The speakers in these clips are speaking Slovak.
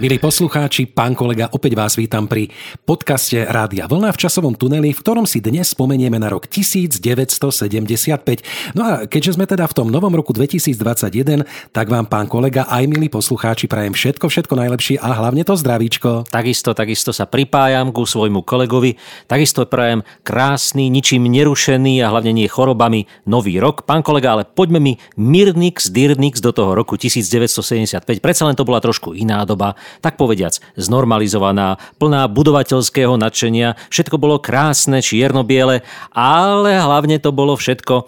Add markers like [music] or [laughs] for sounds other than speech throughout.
Milí poslucháči, pán kolega, opäť vás vítam pri podcaste Rádia Vlna v časovom tuneli, v ktorom si dnes spomenieme na rok 1975. No a keďže sme teda v tom novom roku 2021, tak vám, pán kolega, aj milí poslucháči, prajem všetko, všetko najlepšie a hlavne to zdravíčko. Takisto, takisto sa pripájam ku svojmu kolegovi, takisto prajem krásny, ničím nerušený a hlavne nie chorobami nový rok. Pán kolega, ale poďme mi Mirnix, Dirnix do toho roku 1975. Predsa len to bola trošku iná doba tak povediac, znormalizovaná, plná budovateľského nadšenia, všetko bolo krásne, čierno-biele, ale hlavne to bolo všetko e,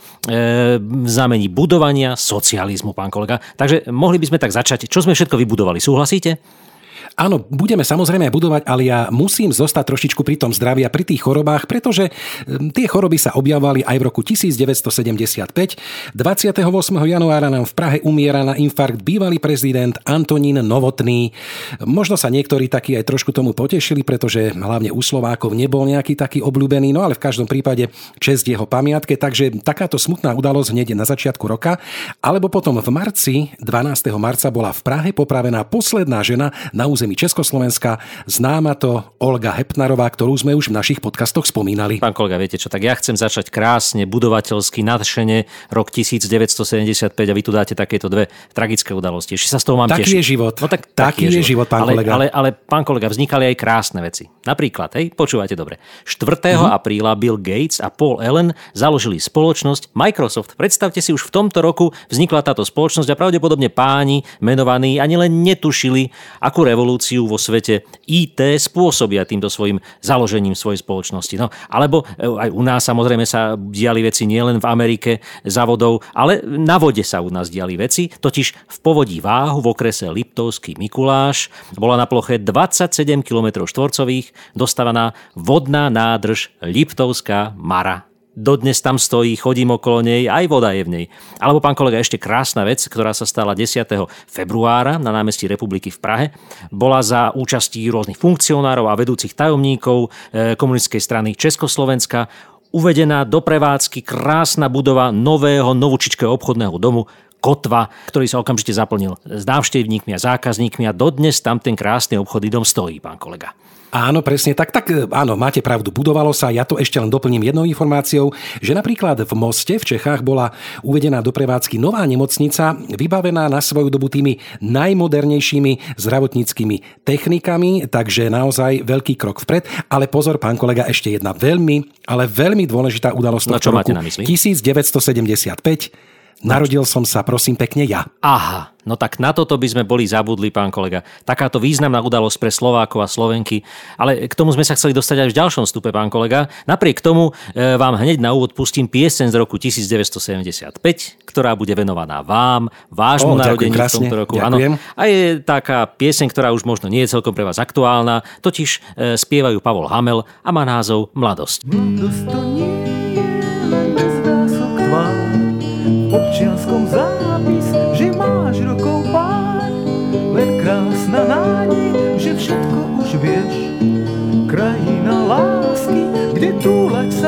v znamení budovania socializmu, pán kolega. Takže mohli by sme tak začať. Čo sme všetko vybudovali? Súhlasíte? Áno, budeme samozrejme budovať, ale ja musím zostať trošičku pri tom zdraví a pri tých chorobách, pretože tie choroby sa objavovali aj v roku 1975. 28. januára nám v Prahe umiera na infarkt bývalý prezident Antonín Novotný. Možno sa niektorí takí aj trošku tomu potešili, pretože hlavne u Slovákov nebol nejaký taký obľúbený, no ale v každom prípade čest jeho pamiatke, takže takáto smutná udalosť hneď na začiatku roka. Alebo potom v marci, 12. marca bola v Prahe popravená posledná žena na území území Československa, známa to Olga Hepnarová, ktorú sme už v našich podcastoch spomínali. Pán kolega, viete čo, tak ja chcem začať krásne, budovateľsky, nadšene, rok 1975 a vy tu dáte takéto dve tragické udalosti. Ešte sa z toho mám taký tešiť. je život. No tak, taký, taký je život, pán ale, kolega. Ale, ale, pán kolega, vznikali aj krásne veci. Napríklad, hej, počúvajte dobre. 4. Uh-huh. apríla Bill Gates a Paul Allen založili spoločnosť Microsoft. Predstavte si, už v tomto roku vznikla táto spoločnosť a pravdepodobne páni menovaní ani len netušili, akú revolúciu revolúciu vo svete IT spôsobia týmto svojim založením svojej spoločnosti. No, alebo e, aj u nás samozrejme sa diali veci nielen v Amerike závodov, ale na vode sa u nás diali veci, totiž v povodí Váhu v okrese Liptovský Mikuláš bola na ploche 27 km štvorcových dostavaná vodná nádrž Liptovská Mara Dodnes tam stojí, chodím okolo nej, aj voda je v nej. Alebo, pán kolega, ešte krásna vec, ktorá sa stala 10. februára na námestí Republiky v Prahe, bola za účastí rôznych funkcionárov a vedúcich tajomníkov e, komunistickej strany Československa uvedená do prevádzky krásna budova nového novučičkého obchodného domu Kotva, ktorý sa okamžite zaplnil s návštevníkmi a zákazníkmi a dodnes tam ten krásny obchodný dom stojí, pán kolega. Áno, presne tak. Tak e, áno, máte pravdu, budovalo sa. Ja to ešte len doplním jednou informáciou, že napríklad v Moste v Čechách bola uvedená do prevádzky nová nemocnica, vybavená na svoju dobu tými najmodernejšími zdravotníckými technikami, takže naozaj veľký krok vpred. Ale pozor, pán kolega, ešte jedna veľmi, ale veľmi dôležitá udalosť. No čo máte na mysli? 1975 Narodil som sa, prosím, pekne ja. Aha, no tak na toto by sme boli zabudli, pán kolega. Takáto významná udalosť pre Slovákov a Slovenky. Ale k tomu sme sa chceli dostať aj v ďalšom stupe, pán kolega. Napriek tomu e, vám hneď na úvod pustím piesen z roku 1975, ktorá bude venovaná vám, vášmu narodeniu v tomto roku. Áno. A je taká pieseň, ktorá už možno nie je celkom pre vás aktuálna, totiž e, spievajú Pavol Hamel a má názov Mladosť. Mladosť to nie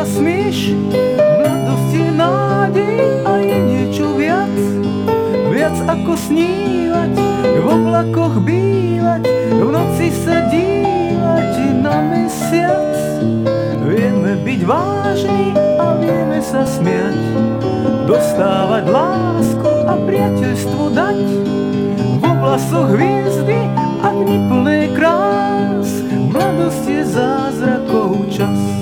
túlať sa smieš, mladosť je nádej a je niečo viac, viac ako snívať, v oblakoch bývať, v noci sa dívať na mesiac. Vieme byť vážni a vieme sa smiať, dostávať lásku a priateľstvo dať. Vo vlasoch hviezdy a dni plné krás, mladosť je zázrakov čas.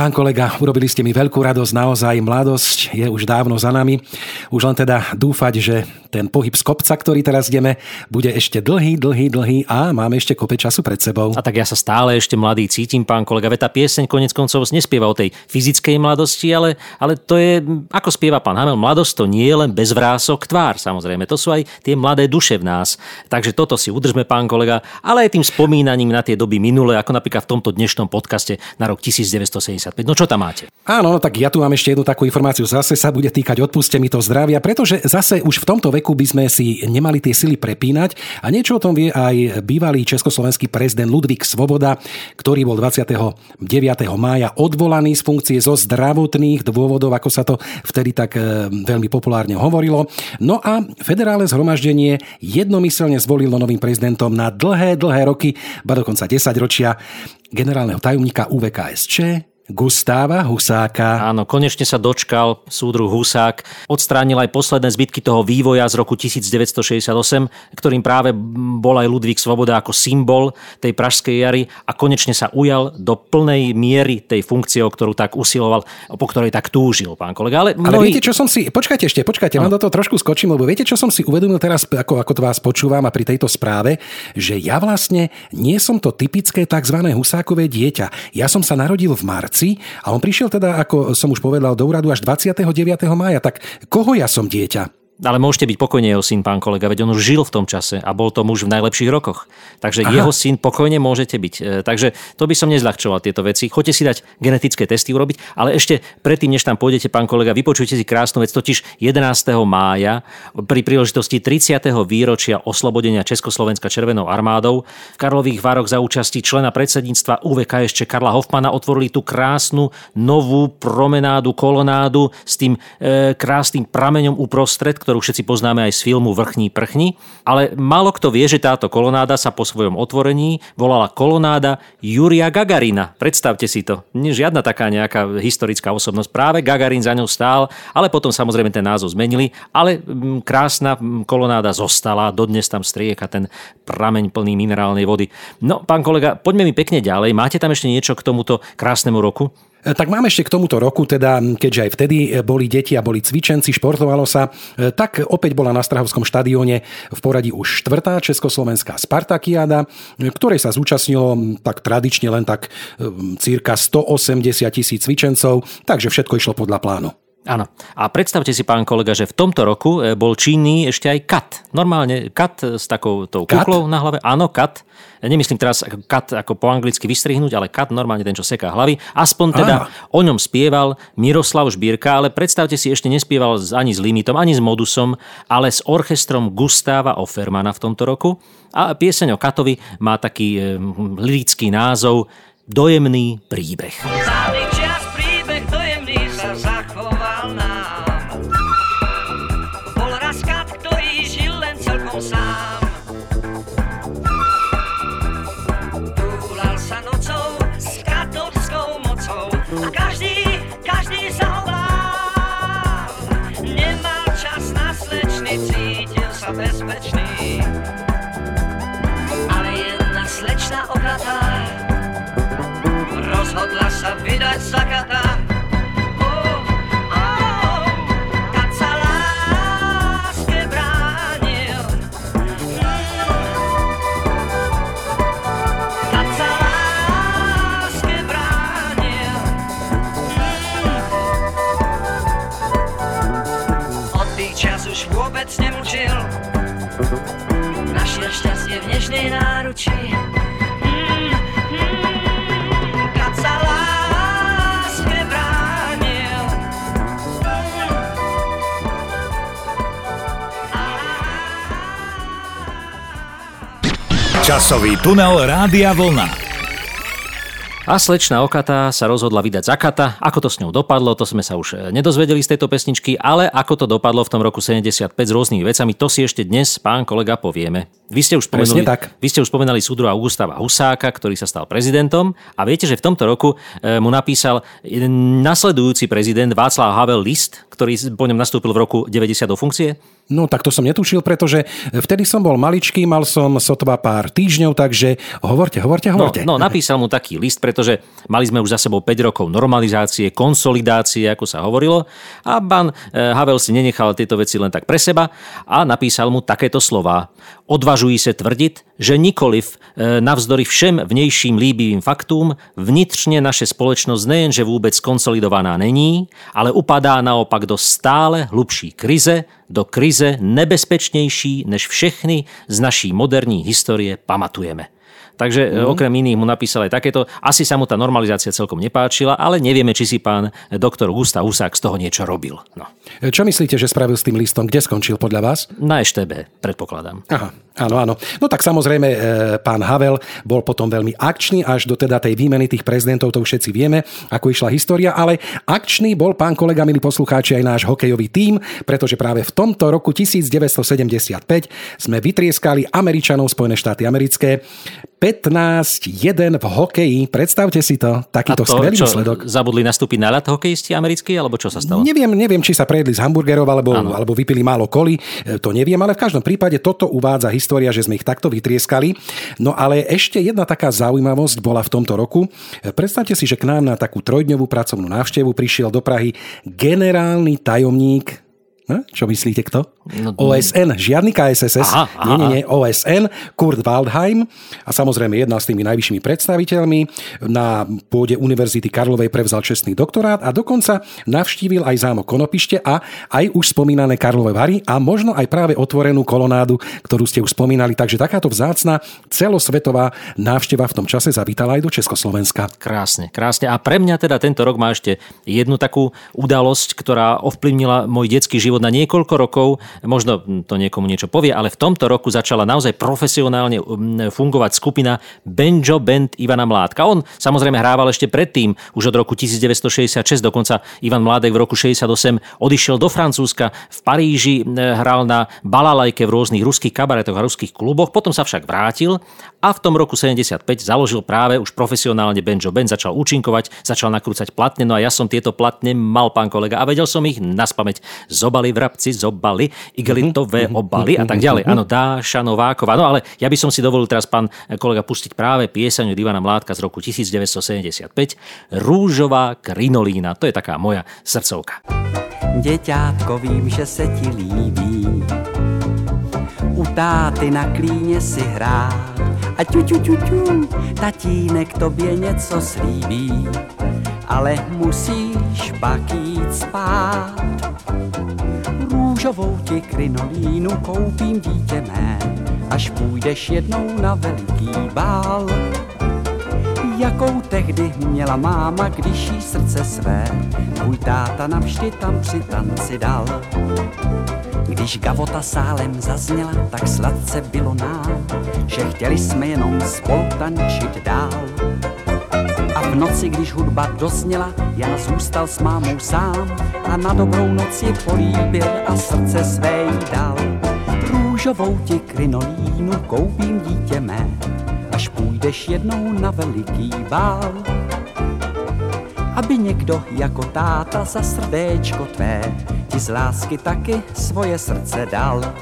Pán kolega, urobili ste mi veľkú radosť, naozaj mladosť je už dávno za nami. Už len teda dúfať, že ten pohyb z kopca, ktorý teraz ideme, bude ešte dlhý, dlhý, dlhý a máme ešte kope času pred sebou. A tak ja sa stále ešte mladý cítim, pán kolega. Veď tá pieseň konec koncov nespieva o tej fyzickej mladosti, ale, ale to je, ako spieva pán Hamel, mladosť to nie je len bezvrások tvár, samozrejme. To sú aj tie mladé duše v nás. Takže toto si udržme, pán kolega, ale aj tým spomínaním na tie doby minulé, ako napríklad v tomto dnešnom podcaste na rok 1975. No čo tam máte? Áno, tak ja tu mám ešte jednu takú informáciu. Zase sa bude týkať odpuste mi to zdravia, pretože zase už v tomto veku by sme si nemali tie sily prepínať a niečo o tom vie aj bývalý československý prezident Ludvík Svoboda, ktorý bol 29. mája odvolaný z funkcie zo zdravotných dôvodov, ako sa to vtedy tak e, veľmi populárne hovorilo. No a federálne zhromaždenie jednomyselne zvolilo novým prezidentom na dlhé, dlhé roky, ba dokonca 10 ročia generálneho tajomníka UVKSČ Gustáva Husáka. Áno, konečne sa dočkal súdruh Husák. Odstránil aj posledné zbytky toho vývoja z roku 1968, ktorým práve bol aj Ludvík Svoboda ako symbol tej pražskej jary a konečne sa ujal do plnej miery tej funkcie, o ktorú tak usiloval, po ktorej tak túžil, pán kolega. Ale, mnohí... Ale viete, čo som si... Počkajte ešte, počkajte, no. do toho trošku skočím, lebo viete, čo som si uvedomil teraz, ako, ako to vás počúvam a pri tejto správe, že ja vlastne nie som to typické tzv. husákové dieťa. Ja som sa narodil v marci marci a on prišiel teda, ako som už povedal, do úradu až 29. mája. Tak koho ja som dieťa? Ale môžete byť pokojne jeho syn, pán kolega, veď on už žil v tom čase a bol to muž v najlepších rokoch. Takže Aha. jeho syn pokojne môžete byť. E, takže to by som nezľahčoval tieto veci. Choďte si dať genetické testy urobiť, ale ešte predtým, než tam pôjdete, pán kolega, vypočujte si krásnu vec, totiž 11. mája pri príležitosti 30. výročia oslobodenia Československa Červenou armádou v Karlových Vároch za účasti člena predsedníctva UVK ešte Karla Hoffmana otvorili tú krásnu novú promenádu, kolonádu s tým e, krásnym prameňom uprostred, ktorú všetci poznáme aj z filmu Vrchní prchni, ale málo kto vie, že táto kolonáda sa po svojom otvorení volala kolonáda Juria Gagarina. Predstavte si to. Nie žiadna taká nejaká historická osobnosť. Práve Gagarin za ňou stál, ale potom samozrejme ten názov zmenili, ale mm, krásna mm, kolonáda zostala, dodnes tam strieka ten prameň plný minerálnej vody. No, pán kolega, poďme mi pekne ďalej. Máte tam ešte niečo k tomuto krásnemu roku? E, tak máme ešte k tomuto roku, teda keďže aj vtedy e, boli deti a boli cvičenci, športovalo sa, e, tak opäť bola na Strahovskom štadióne v poradí už štvrtá československá Spartakiada, ktorej sa zúčastnilo tak tradične len tak cirka 180 tisíc cvičencov, takže všetko išlo podľa plánu. Áno. A predstavte si, pán kolega, že v tomto roku bol činný ešte aj kat. Normálne kat s takou tou kuklou na hlave. Áno, kat. Ja nemyslím teraz kat ako po anglicky vystrihnúť, ale kat normálne ten, čo seká hlavy. Aspoň teda Áno. o ňom spieval Miroslav Žbírka, ale predstavte si, ešte nespieval ani s Limitom, ani s Modusom, ale s orchestrom Gustáva Offermana v tomto roku. A pieseň o Katovi má taký e, lirický názov Dojemný príbeh. Zálič už vôbec nemučil. Našiel šťastie v nežnej náruči. Časový tunel Rádia Vlna. A slečna Okata sa rozhodla vydať za Kata. Ako to s ňou dopadlo, to sme sa už e, nedozvedeli z tejto pesničky, ale ako to dopadlo v tom roku 75 s rôznymi vecami, to si ešte dnes, pán kolega, povieme. Vy ste už spomenuli, tak. Vy ste už spomenali súdru Augustava Husáka, ktorý sa stal prezidentom a viete, že v tomto roku e, mu napísal nasledujúci prezident Václav Havel list, ktorý po ňom nastúpil v roku 90 do funkcie? No tak to som netušil, pretože vtedy som bol maličký, mal som sotva pár týždňov, takže hovorte, hovorte, hovorte. No, no napísal mu taký list, pretože mali sme už za sebou 5 rokov normalizácie, konsolidácie, ako sa hovorilo a pán eh, Havel si nenechal tieto veci len tak pre seba a napísal mu takéto slova. Odvažují se tvrdit, že nikoliv eh, navzdory všem vnějším líbivým faktům vnitřně naše společnost nejenže vůbec konsolidovaná není, ale upadá naopak do stále hlubší krize, do krize nebezpečnější, než všechny z naší moderní historie pamatujeme. Takže mm. okrem iných mu napísal aj takéto. Asi sa mu tá normalizácia celkom nepáčila, ale nevieme, či si pán doktor Gustav Husák z toho niečo robil. No. Čo myslíte, že spravil s tým listom? Kde skončil podľa vás? Na EŠTB, predpokladám. Aha, áno, áno. No tak samozrejme, e, pán Havel bol potom veľmi akčný až do teda tej výmeny tých prezidentov, to všetci vieme, ako išla história, ale akčný bol pán kolega, milí poslucháči, aj náš hokejový tím, pretože práve v tomto roku 1975 sme vytrieskali Američanov Spojené štáty americké 15-1 v hokeji. Predstavte si to, takýto skvelý čo, výsledok. Zabudli nastúpiť na ľad hokejisti americkí, alebo čo sa stalo? Neviem, neviem, či sa prejedli z hamburgerov, alebo, alebo vypili málo koli. E, to neviem, ale v každom prípade toto uvádza história, že sme ich takto vytrieskali. No ale ešte jedna taká zaujímavosť bola v tomto roku. E, predstavte si, že k nám na takú trojdňovú pracovnú návštevu prišiel do Prahy generálny tajomník No, čo myslíte kto? No, OSN, žiadny KSSS, aha, aha. nie, nie, nie, OSN, Kurt Waldheim a samozrejme jedna s tými najvyššími predstaviteľmi na pôde Univerzity Karlovej prevzal čestný doktorát a dokonca navštívil aj zámok Konopište a aj už spomínané Karlové Vary a možno aj práve otvorenú kolonádu, ktorú ste už spomínali. Takže takáto vzácna celosvetová návšteva v tom čase zavítala aj do Československa. Krásne, krásne. A pre mňa teda tento rok má ešte jednu takú udalosť, ktorá ovplyvnila môj detský život na niekoľko rokov, možno to niekomu niečo povie, ale v tomto roku začala naozaj profesionálne um, fungovať skupina Benjo Band Ivana Mládka. On samozrejme hrával ešte predtým, už od roku 1966, dokonca Ivan Mládek v roku 68 odišiel do Francúzska, v Paríži hral na balalajke v rôznych ruských kabaretoch a ruských kluboch, potom sa však vrátil a v tom roku 75 založil práve už profesionálne Benjo Band, začal účinkovať, začal nakrúcať platne, no a ja som tieto platne mal, pán kolega, a vedel som ich naspameť. Zobali vrabci, zobali, igelitové mhm. obaly a tak ďalej. Áno, Dáša Nováková. No ale ja by som si dovolil teraz, pán kolega, pustiť práve pieseň od Ivana Mládka z roku 1975 Rúžová krinolína. To je taká moja srdcovka. Děťátko, vím, že se ti líbí u táty na klíně si hrát a ťu, ťu, ťu, ťu, tatínek tobě něco slíbí, ale musíš pak jít spát. Růžovou ti krinolínu koupím dítě mé, až půjdeš jednou na veliký bál. Jakou tehdy měla máma, když jí srdce své, tvůj táta navždy tam při tanci dal. Když gavota sálem zazněla, tak sladce bylo nám, že chtěli jsme jenom spolu tančit dál. A v noci, když hudba dozněla, já zůstal s mámou sám a na dobrou noc ji políbil a srdce své jí dal. Růžovou ti krinolínu koupím dítě mé, až půjdeš jednou na veliký bál aby někdo jako táta za srdéčko tvé ti z lásky taky svoje srdce dal.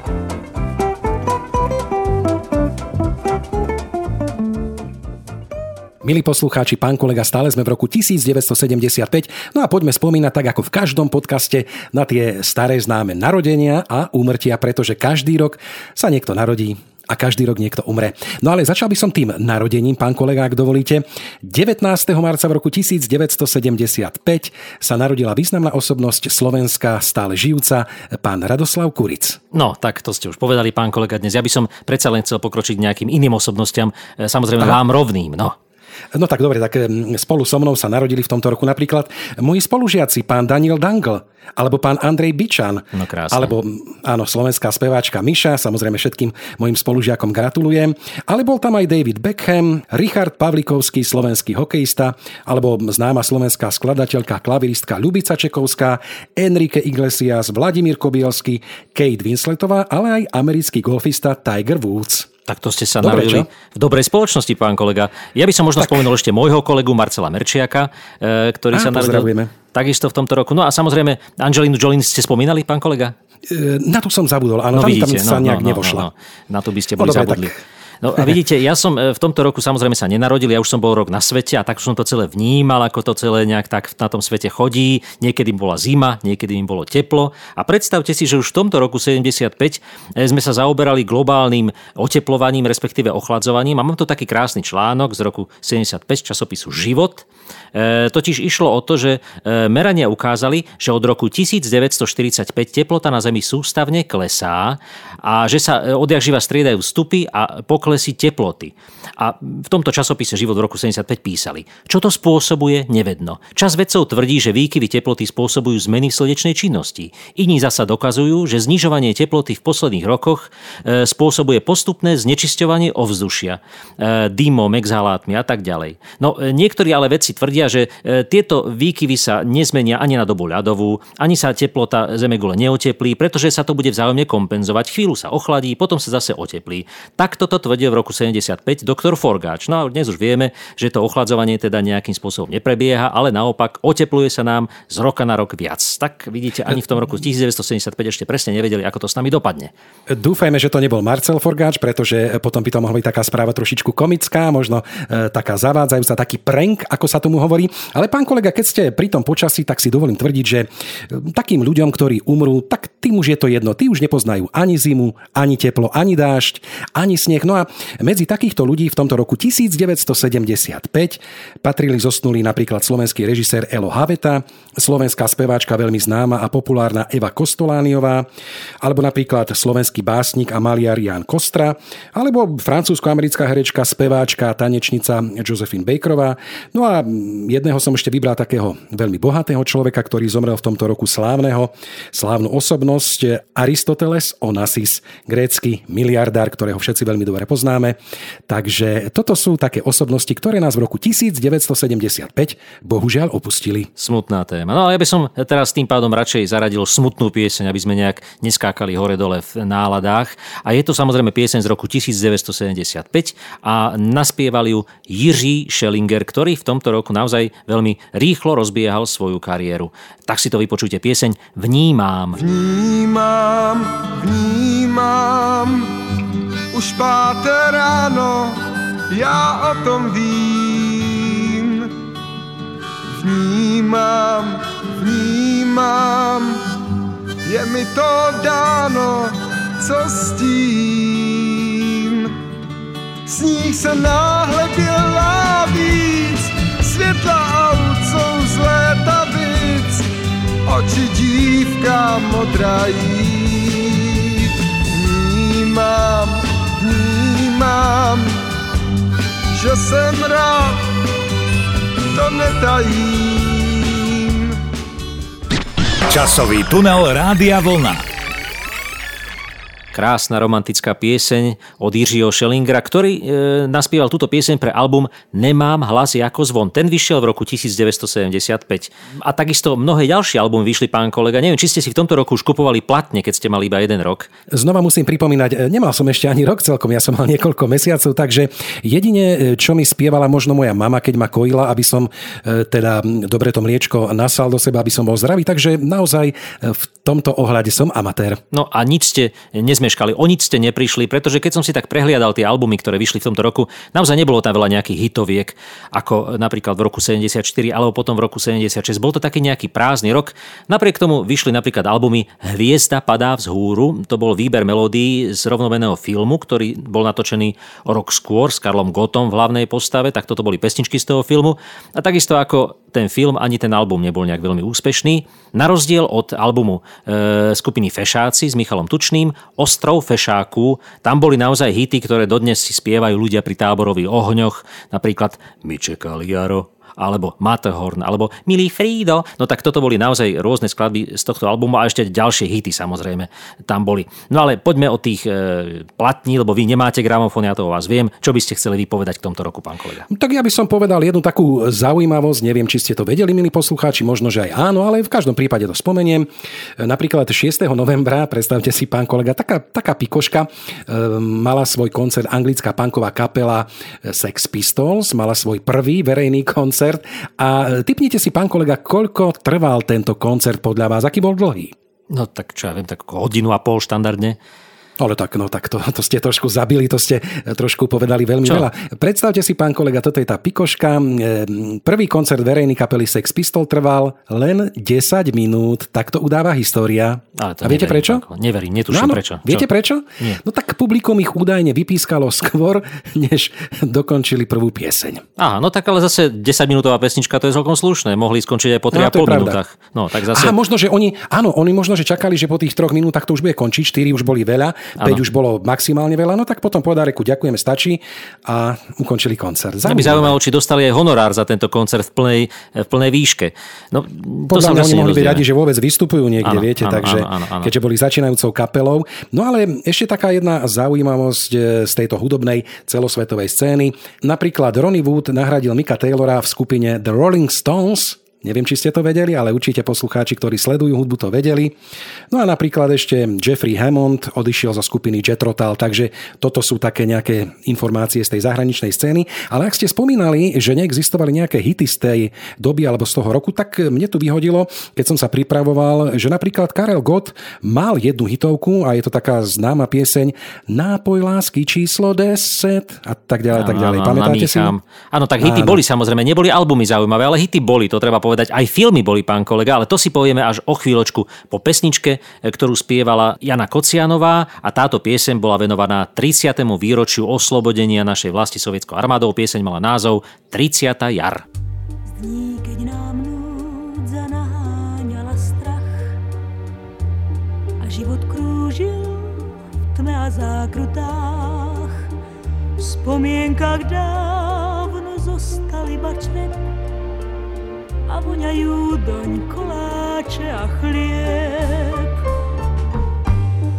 Milí poslucháči, pán kolega, stále sme v roku 1975, no a poďme spomínať tak ako v každom podcaste na tie staré známe narodenia a úmrtia, pretože každý rok sa niekto narodí, a každý rok niekto umre. No ale začal by som tým narodením, pán kolega, ak dovolíte. 19. marca v roku 1975 sa narodila významná osobnosť Slovenska, stále žijúca, pán Radoslav Kuric. No, tak to ste už povedali, pán kolega, dnes. Ja by som predsa len chcel pokročiť nejakým iným osobnostiam, samozrejme Aha. vám rovným. No. No tak dobre, tak spolu so mnou sa narodili v tomto roku napríklad moji spolužiaci, pán Daniel Dangl, alebo pán Andrej Bičan, no alebo áno, slovenská speváčka Miša, samozrejme všetkým mojim spolužiakom gratulujem, ale bol tam aj David Beckham, Richard Pavlikovský, slovenský hokejista, alebo známa slovenská skladateľka, klaviristka Ľubica Čekovská, Enrique Iglesias, Vladimír Kobielský, Kate Winsletová, ale aj americký golfista Tiger Woods. Tak to ste sa Dobre, narodili čo? v dobrej spoločnosti, pán kolega. Ja by som možno tak. spomenul ešte môjho kolegu Marcela Merčiaka, e, ktorý Á, sa narodil takisto v tomto roku. No a samozrejme, Angelinu Jolie ste spomínali, pán kolega? E, na to som zabudol, áno, no, tam, vidíte, tam sa no, nejak no, no, nevošla. No, no. Na to by ste boli no, dobre, zabudli. Tak No a vidíte, ja som e, v tomto roku samozrejme sa nenarodil, ja už som bol rok na svete a tak som to celé vnímal, ako to celé nejak tak na tom svete chodí. Niekedy bola zima, niekedy im bolo teplo. A predstavte si, že už v tomto roku 75 e, sme sa zaoberali globálnym oteplovaním, respektíve ochladzovaním. A mám tu taký krásny článok z roku 75 časopisu Život. E, totiž išlo o to, že merania ukázali, že od roku 1945 teplota na Zemi sústavne klesá a že sa odjak živa striedajú vstupy a pokles poklesy teploty. A v tomto časopise Život v roku 75 písali, čo to spôsobuje, nevedno. Čas vedcov tvrdí, že výkyvy teploty spôsobujú zmeny v slnečnej činnosti. Iní zasa dokazujú, že znižovanie teploty v posledných rokoch e, spôsobuje postupné znečisťovanie ovzdušia, e, dymom, exhalátmi a tak ďalej. No, e, niektorí ale vedci tvrdia, že tieto výkyvy sa nezmenia ani na dobu ľadovú, ani sa teplota Zemegule neoteplí, pretože sa to bude vzájomne kompenzovať. Chvíľu sa ochladí, potom sa zase oteplí. Takto to tvrdil v roku 75 doktor Forgáč. No a dnes už vieme, že to ochladzovanie teda nejakým spôsobom neprebieha, ale naopak otepluje sa nám z roka na rok viac. Tak vidíte, ani v tom roku 1975 ešte presne nevedeli, ako to s nami dopadne. Dúfajme, že to nebol Marcel Forgáč, pretože potom by to mohla byť taká správa trošičku komická, možno e, taká zavádzajúca, taký prank, ako sa tomu hovorí. Ale pán kolega, keď ste pri tom počasí, tak si dovolím tvrdiť, že e, takým ľuďom, ktorí umrú, tak tým už je to jedno. Tí už nepoznajú ani zimu, ani teplo, ani dážď, ani sneh. No a medzi takýchto ľudí v tomto roku 1975 patrili zosnulí napríklad slovenský režisér Elo Haveta, slovenská speváčka veľmi známa a populárna Eva Kostolániová, alebo napríklad slovenský básnik a maliar Jan Kostra, alebo francúzsko-americká herečka, speváčka, tanečnica Josephine Bakerová. No a jedného som ešte vybral takého veľmi bohatého človeka, ktorý zomrel v tomto roku slávneho, slávnu osobnosť Aristoteles Onassis, grécky miliardár, ktorého všetci veľmi dobre poznáme. Takže toto sú také osobnosti, ktoré nás v roku 1975 bohužiaľ opustili. Smutná téma. No ale ja by som teraz tým pádom radšej zaradil smutnú pieseň, aby sme nejak neskákali hore-dole v náladách. A je to samozrejme pieseň z roku 1975 a naspievali ju Jiří Schellinger, ktorý v tomto roku naozaj veľmi rýchlo rozbiehal svoju kariéru. Tak si to vypočujte pieseň Vnímám. Vnímám, vnímám, už páté ráno, já o tom vím. Vnímám, vnímám, je mi to dáno, co s tím. Sníh se náhle dělá víc, světla aut jsou z léta víc, oči dívka modrají. Vnímám, že jsem rád, to netajím. Časový tunel Rádia Vlna. Krásna romantická pieseň od Jiřího Schellingera, ktorý e, naspieval túto pieseň pre album Nemám hlas ako zvon. Ten vyšiel v roku 1975. A takisto mnohé ďalšie albumy vyšli, pán kolega. Neviem, či ste si v tomto roku už kupovali platne, keď ste mali iba jeden rok. Znova musím pripomínať, e, nemal som ešte ani rok celkom, ja som mal niekoľko mesiacov, takže jedine, e, čo mi spievala možno moja mama, keď ma kojila, aby som e, teda dobre to mliečko nasal do seba, aby som bol zdravý, takže naozaj v tomto ohľade som amatér. No a nič ste nezme nezmeškali, o nič ste neprišli, pretože keď som si tak prehliadal tie albumy, ktoré vyšli v tomto roku, naozaj nebolo tam veľa nejakých hitoviek, ako napríklad v roku 74 alebo potom v roku 76. Bol to taký nejaký prázdny rok. Napriek tomu vyšli napríklad albumy Hviezda padá vzhúru, to bol výber melódií z rovnomeného filmu, ktorý bol natočený o rok skôr s Karlom Gotom v hlavnej postave, tak toto boli pesničky z toho filmu. A takisto ako ten film ani ten album nebol nejak veľmi úspešný. Na rozdiel od albumu skupiny Fešáci s Michalom Tučným, Ostrov Fešáku, tam boli naozaj hity, ktoré dodnes si spievajú ľudia pri táborových ohňoch, napríklad My čekali Jaro, alebo Matterhorn, alebo Milý Frído. No tak toto boli naozaj rôzne skladby z tohto albumu a ešte ďalšie hity samozrejme tam boli. No ale poďme od tých e, platní, lebo vy nemáte gramofón, ja to o vás viem. Čo by ste chceli vypovedať k tomto roku, pán kolega? Tak ja by som povedal jednu takú zaujímavosť, neviem, či ste to vedeli, milí poslucháči, možno, že aj áno, ale v každom prípade to spomeniem. Napríklad 6. novembra, predstavte si, pán kolega, taká, taká pikoška, e, mala svoj koncert anglická punková kapela Sex Pistols, mala svoj prvý verejný koncert koncert. A typnite si, pán kolega, koľko trval tento koncert podľa vás? Aký bol dlhý? No tak čo ja viem, tak hodinu a pol štandardne. Ale tak, no tak to, to ste trošku zabili, to ste trošku povedali veľmi Čo? veľa. Predstavte si, pán kolega, toto je tá pikoška. Prvý koncert verejný kapely Sex Pistol trval len 10 minút, tak to udáva história. Ale to A viete neverím, prečo? Ako, neverím, netuším no, prečo. Čo? Viete prečo? Nie. No tak publikum ich údajne vypískalo [laughs] skôr, než dokončili prvú pieseň. Aha, no tak ale zase 10 minútová pesnička to je celkom slušné. Mohli skončiť aj po 3,5 no, minútach. No, tak zase... Aha, možno, že oni, áno, oni možno, že čakali, že po tých troch minútach to už bude končiť, 4 už boli veľa 5 už bolo maximálne veľa, no tak potom povedali, ďakujeme, stačí a ukončili koncert. Mňa by zaujímalo, či dostali aj honorár za tento koncert v plnej, v plnej výške. No, to Podľa mňa oni mohli byť radi, že vôbec vystupujú niekde, Áno, viete, áno, takže áno, áno, áno. keďže boli začínajúcou kapelou. No ale ešte taká jedna zaujímavosť e, z tejto hudobnej celosvetovej scény. Napríklad Ronnie Wood nahradil Mika Taylora v skupine The Rolling Stones, Neviem, či ste to vedeli, ale určite poslucháči, ktorí sledujú hudbu, to vedeli. No a napríklad ešte Jeffrey Hammond odišiel zo skupiny Jet Rotal, takže toto sú také nejaké informácie z tej zahraničnej scény. Ale ak ste spomínali, že neexistovali nejaké hity z tej doby alebo z toho roku, tak mne tu vyhodilo, keď som sa pripravoval, že napríklad Karel Gott mal jednu hitovku a je to taká známa pieseň Nápoj lásky číslo 10 a tak ďalej, tak ďalej. Pamätáte si? Áno, tak hity Áno. boli samozrejme, neboli albumy zaujímavé, ale hity boli, to treba povedať. Aj filmy boli, pán kolega, ale to si povieme až o chvíľočku po pesničke, e, ktorú spievala Jana Kocianová a táto pieseň bola venovaná 30. výročiu oslobodenia našej vlasti sovietskou armádou. Pieseň mala názov 30. jar. nám núdza naháňala a život krúžil v tme a zákrutách. V spomienkach dávno zostali bačne a voňajú doň koláče a chlieb.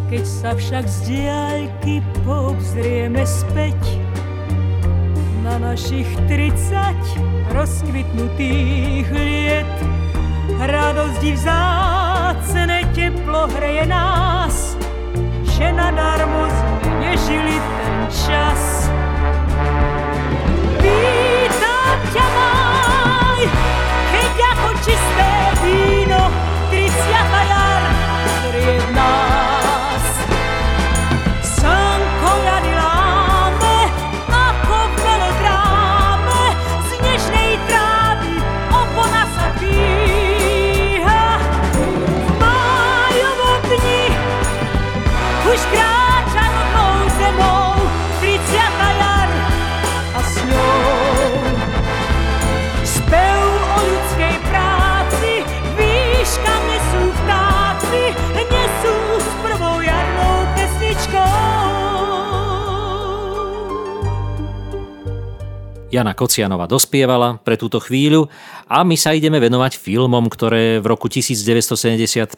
Keď sa však z diaľky poobzrieme späť, na našich 30 rozkvitnutých liet. Radosti vzácne teplo hreje nás, že nadarmo sme nežili ten čas. Jana Kocianova dospievala pre túto chvíľu a my sa ideme venovať filmom, ktoré v roku 1975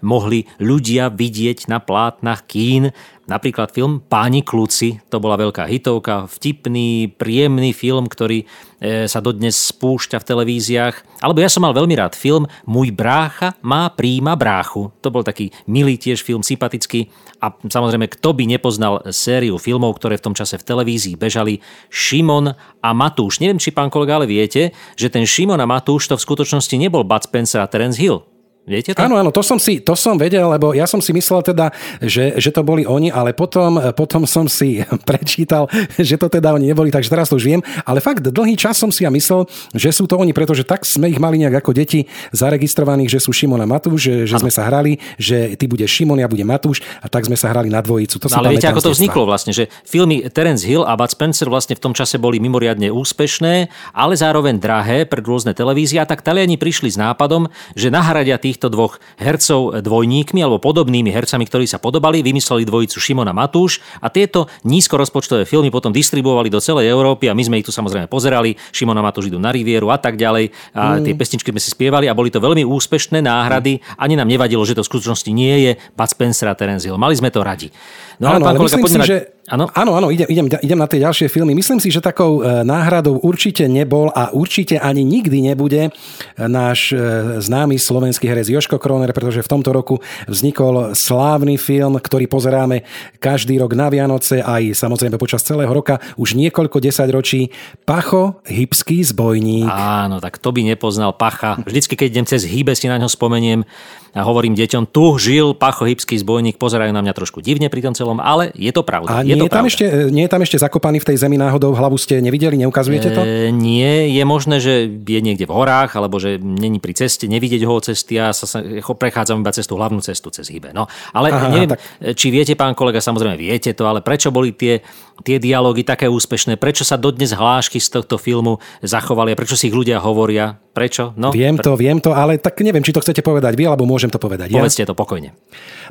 mohli ľudia vidieť na plátnach kín. Napríklad film Páni kluci, to bola veľká hitovka, vtipný, príjemný film, ktorý e, sa dodnes spúšťa v televíziách. Alebo ja som mal veľmi rád film Môj brácha má príjma bráchu. To bol taký milý tiež film, sympatický. A samozrejme, kto by nepoznal sériu filmov, ktoré v tom čase v televízii bežali, Šimon a Matúš. Neviem, či pán kolega, ale viete, že ten Šimon a Matúš to v skutočnosti nebol Bud Spencer a Terence Hill. Viete to? Áno, áno, to som, si, to som vedel, lebo ja som si myslel teda, že, že to boli oni, ale potom, potom som si [laughs] prečítal, že to teda oni neboli, takže teraz to už viem. Ale fakt, dlhý čas som si ja myslel, že sú to oni, pretože tak sme ich mali nejak ako deti zaregistrovaných, že sú Šimon a Matúš, že, že sme sa hrali, že ty budeš Šimon, ja budem Matúš a tak sme sa hrali na dvojicu. To No, ale viete, ako to vzniklo vlastne, že filmy Terence Hill a Bud Spencer vlastne v tom čase boli mimoriadne úspešné, ale zároveň drahé pre rôzne televízie a tak Taliani prišli s nápadom, že nahradia týchto dvoch hercov dvojníkmi alebo podobnými hercami, ktorí sa podobali, vymysleli dvojicu Šimona Matúš a tieto nízkorozpočtové filmy potom distribuovali do celej Európy a my sme ich tu samozrejme pozerali. Šimona Matúš idú na Rivieru a tak ďalej. A tie pesničky sme si spievali a boli to veľmi úspešné náhrady. Ani nám nevadilo, že to v skutočnosti nie je Bud Spencer a Terence Hill. Mali sme to radi. No ale áno, pán ale kolega, myslím si, na... že... Áno? Áno, áno, idem, idem, idem na tie ďalšie filmy. Myslím si, že takou e, náhradou určite nebol a určite ani nikdy nebude náš e, známy slovenský herec Joško Kroner, pretože v tomto roku vznikol slávny film, ktorý pozeráme každý rok na Vianoce, aj samozrejme počas celého roka, už niekoľko desaťročí. Pacho, hybský zbojník. Áno, tak to by nepoznal Pacha. Vždycky, keď idem cez hýbe, si na ňo spomeniem a hovorím deťom, tu žil Pacho Hybský zbojník, pozerajú na mňa trošku divne pri tom celom, ale je to pravda. A je nie to je, tam pravda. ešte, nie je tam ešte zakopaný v tej zemi náhodou, hlavu ste nevideli, neukazujete to? E, nie, je možné, že je niekde v horách, alebo že není pri ceste, nevidieť ho cesty. Ja teraz sa, prechádzam iba cez tú hlavnú cestu, cez Hybe. No, ale Aha, neviem, tak- či viete, pán kolega, samozrejme viete to, ale prečo boli tie, tie dialógy také úspešné? Prečo sa dodnes hlášky z tohto filmu zachovali a prečo si ich ľudia hovoria? Prečo? No, Viem to, viem to, ale tak neviem, či to chcete povedať vy, alebo môžem to povedať ja. Povedzte to pokojne.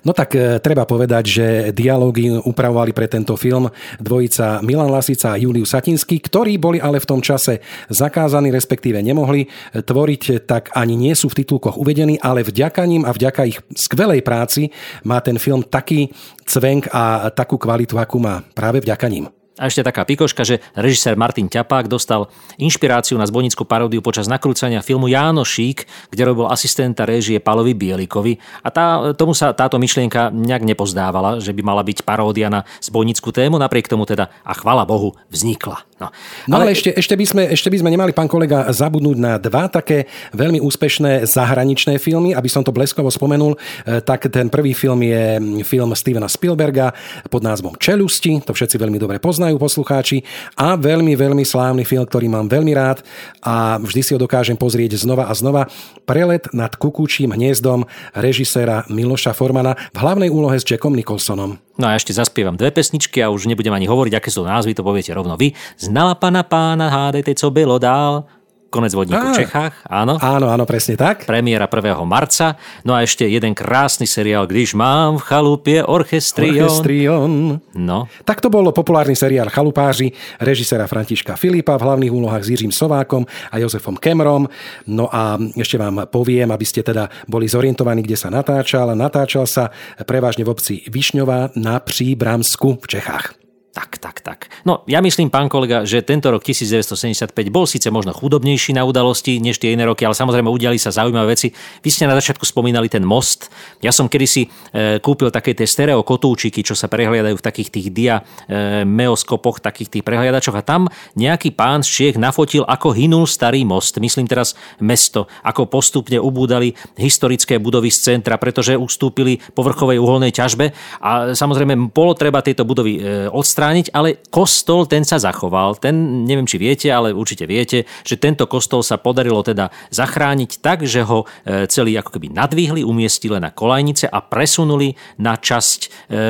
No tak e, treba povedať, že dialógy upravovali pre tento film dvojica Milan Lasica a Julius Satinský, ktorí boli ale v tom čase zakázaní, respektíve nemohli tvoriť, tak ani nie sú v titulkoch uvedení, ale vďaka ním a vďaka ich skvelej práci má ten film taký cvenk a takú kvalitu, akú má práve vďaka ním. A ešte taká pikoška, že režisér Martin Ťapák dostal inšpiráciu na zbonickú paródiu počas nakrúcania filmu Jánošík, kde robil asistenta réžie Palovi Bielikovi. A tá, tomu sa táto myšlienka nejak nepozdávala, že by mala byť paródia na zbojnickú tému, napriek tomu teda, a chvala Bohu, vznikla. No, No ale, ale ešte, ešte, by sme, ešte by sme nemali, pán kolega, zabudnúť na dva také veľmi úspešné zahraničné filmy. Aby som to bleskovo spomenul, e, tak ten prvý film je film Stevena Spielberga pod názvom Čelusti. To všetci veľmi dobre poznajú poslucháči. A veľmi, veľmi slávny film, ktorý mám veľmi rád a vždy si ho dokážem pozrieť znova a znova. Prelet nad kukučím hniezdom režiséra Miloša Formana v hlavnej úlohe s Jackom Nicholsonom. No a ešte zaspievam dve pesničky a už nebudem ani hovoriť, aké sú názvy, to poviete rovno vy. Znala pana pána, hádejte, co bylo dál. Konec vodníku Á. v Čechách, áno. Áno, áno, presne tak. Premiéra 1. marca. No a ešte jeden krásny seriál, Když mám v chalupie orchestrion. Orchestrion. No, Tak to bol populárny seriál Chalupáři režisera Františka Filipa v hlavných úlohách s Jiřím Sovákom a Jozefom Kemrom. No a ešte vám poviem, aby ste teda boli zorientovaní, kde sa natáčal. Natáčal sa prevažne v obci Višňová na Příbramsku v Čechách. Tak, tak, tak. No, ja myslím, pán kolega, že tento rok 1975 bol síce možno chudobnejší na udalosti než tie iné roky, ale samozrejme udiali sa zaujímavé veci. Vy ste na začiatku spomínali ten most. Ja som kedysi e, kúpil také tie stereo kotúčiky, čo sa prehliadajú v takých tých dia e, meoskopoch, takých tých prehliadačoch a tam nejaký pán z Čiech nafotil, ako hynul starý most. Myslím teraz mesto, ako postupne ubúdali historické budovy z centra, pretože ustúpili povrchovej uholnej ťažbe a samozrejme bolo treba tieto budovy e, odstrániť, ale kostol ten sa zachoval. Ten, neviem či viete, ale určite viete, že tento kostol sa podarilo teda zachrániť tak, že ho e, celý ako keby nadvihli, umiestili na kolajnice a presunuli na časť, e,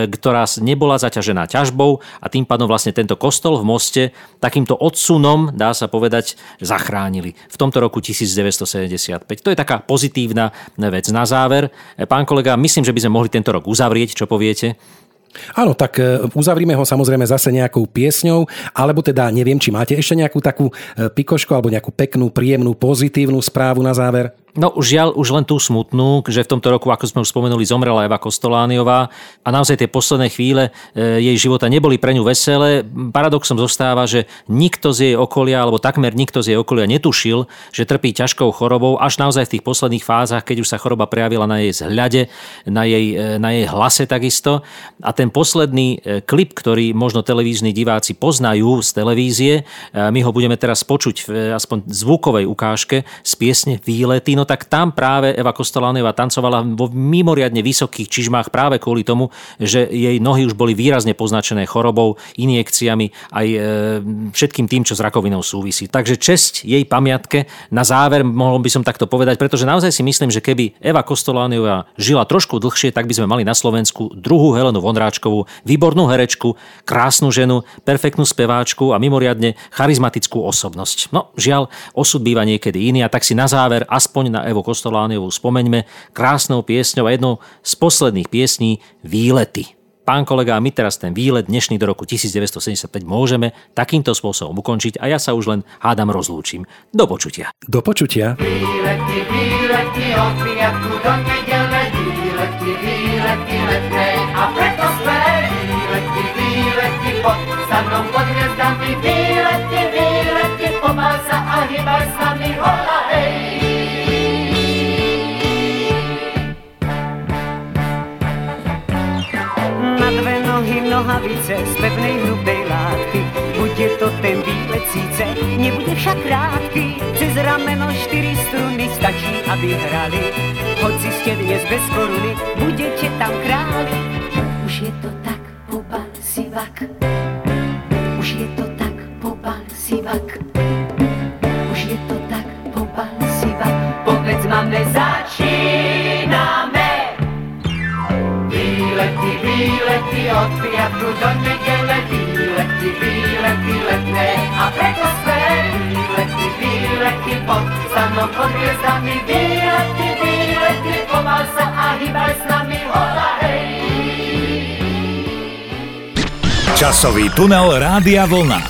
ktorá nebola zaťažená ťažbou a tým pádom vlastne tento kostol v moste takýmto odsunom, dá sa povedať, zachránili. V tomto roku 1975. To je taká pozitívna vec. Na záver, e, pán kolega, myslím, že by sme mohli tento rok uzavrieť. Čo poviete? Áno, tak e, uzavrime ho samozrejme zase nejakou piesňou, alebo teda neviem, či máte ešte nejakú takú e, pikošku alebo nejakú peknú, príjemnú, pozitívnu správu na záver. No žiaľ, už len tú smutnú, že v tomto roku, ako sme už spomenuli, zomrela Eva Kostolániová a naozaj tie posledné chvíle e, jej života neboli pre ňu veselé. Paradoxom zostáva, že nikto z jej okolia, alebo takmer nikto z jej okolia netušil, že trpí ťažkou chorobou, až naozaj v tých posledných fázach, keď už sa choroba prejavila na jej zhľade, na jej, e, na jej hlase takisto. A ten posledný e, klip, ktorý možno televízni diváci poznajú z televízie, my ho budeme teraz počuť v aspoň zvukovej ukážke z piesne Výlety, no tak tam práve Eva Kostolániová tancovala vo mimoriadne vysokých čižmách práve kvôli tomu, že jej nohy už boli výrazne poznačené chorobou, injekciami, aj e, všetkým tým, čo s rakovinou súvisí. Takže česť jej pamiatke na záver, mohol by som takto povedať, pretože naozaj si myslím, že keby Eva Kostolániová žila trošku dlhšie, tak by sme mali na Slovensku druhú Helenu Vondráčkovú, výbornú herečku, krásnu ženu, perfektnú speváčku a mimoriadne charizmatickú osobnosť. No, žiaľ, osud býva niekedy iný a tak si na záver aspoň na Evo Kostolániovú spomeňme krásnou piesňou a jednou z posledných piesní Výlety. Pán kolega, my teraz ten výlet dnešný do roku 1975 môžeme takýmto spôsobom ukončiť a ja sa už len hádam rozlúčim. Do počutia. Do počutia. Výlety, výlety, od piatku do nedele, výlety, výlety, letné a preto sme výlety, výlety, pod za mnou pod hviazdami, výlety, výlety, pomal sa a hýbaj s nami, hola, hej. Nohavice z pevnej hrubej látky Bude to ten výlet síce, nebude však krátky Cez rameno štyri struny stačí, aby hrali Hoci ste dnes bez koruny, budete tam králi Už je to tak, pobal si vak. Už je to tak, pobal si vak. Už je to tak, pobal si vak. Povedz máme začít výlety od piatku do nedele, výlety, výlety letné a preto své výlety, výlety pod stanom pod hviezdami, výlety, výlety, pomal sa a hýbaj s nami, hola hej. Časový tunel Rádia Vlna.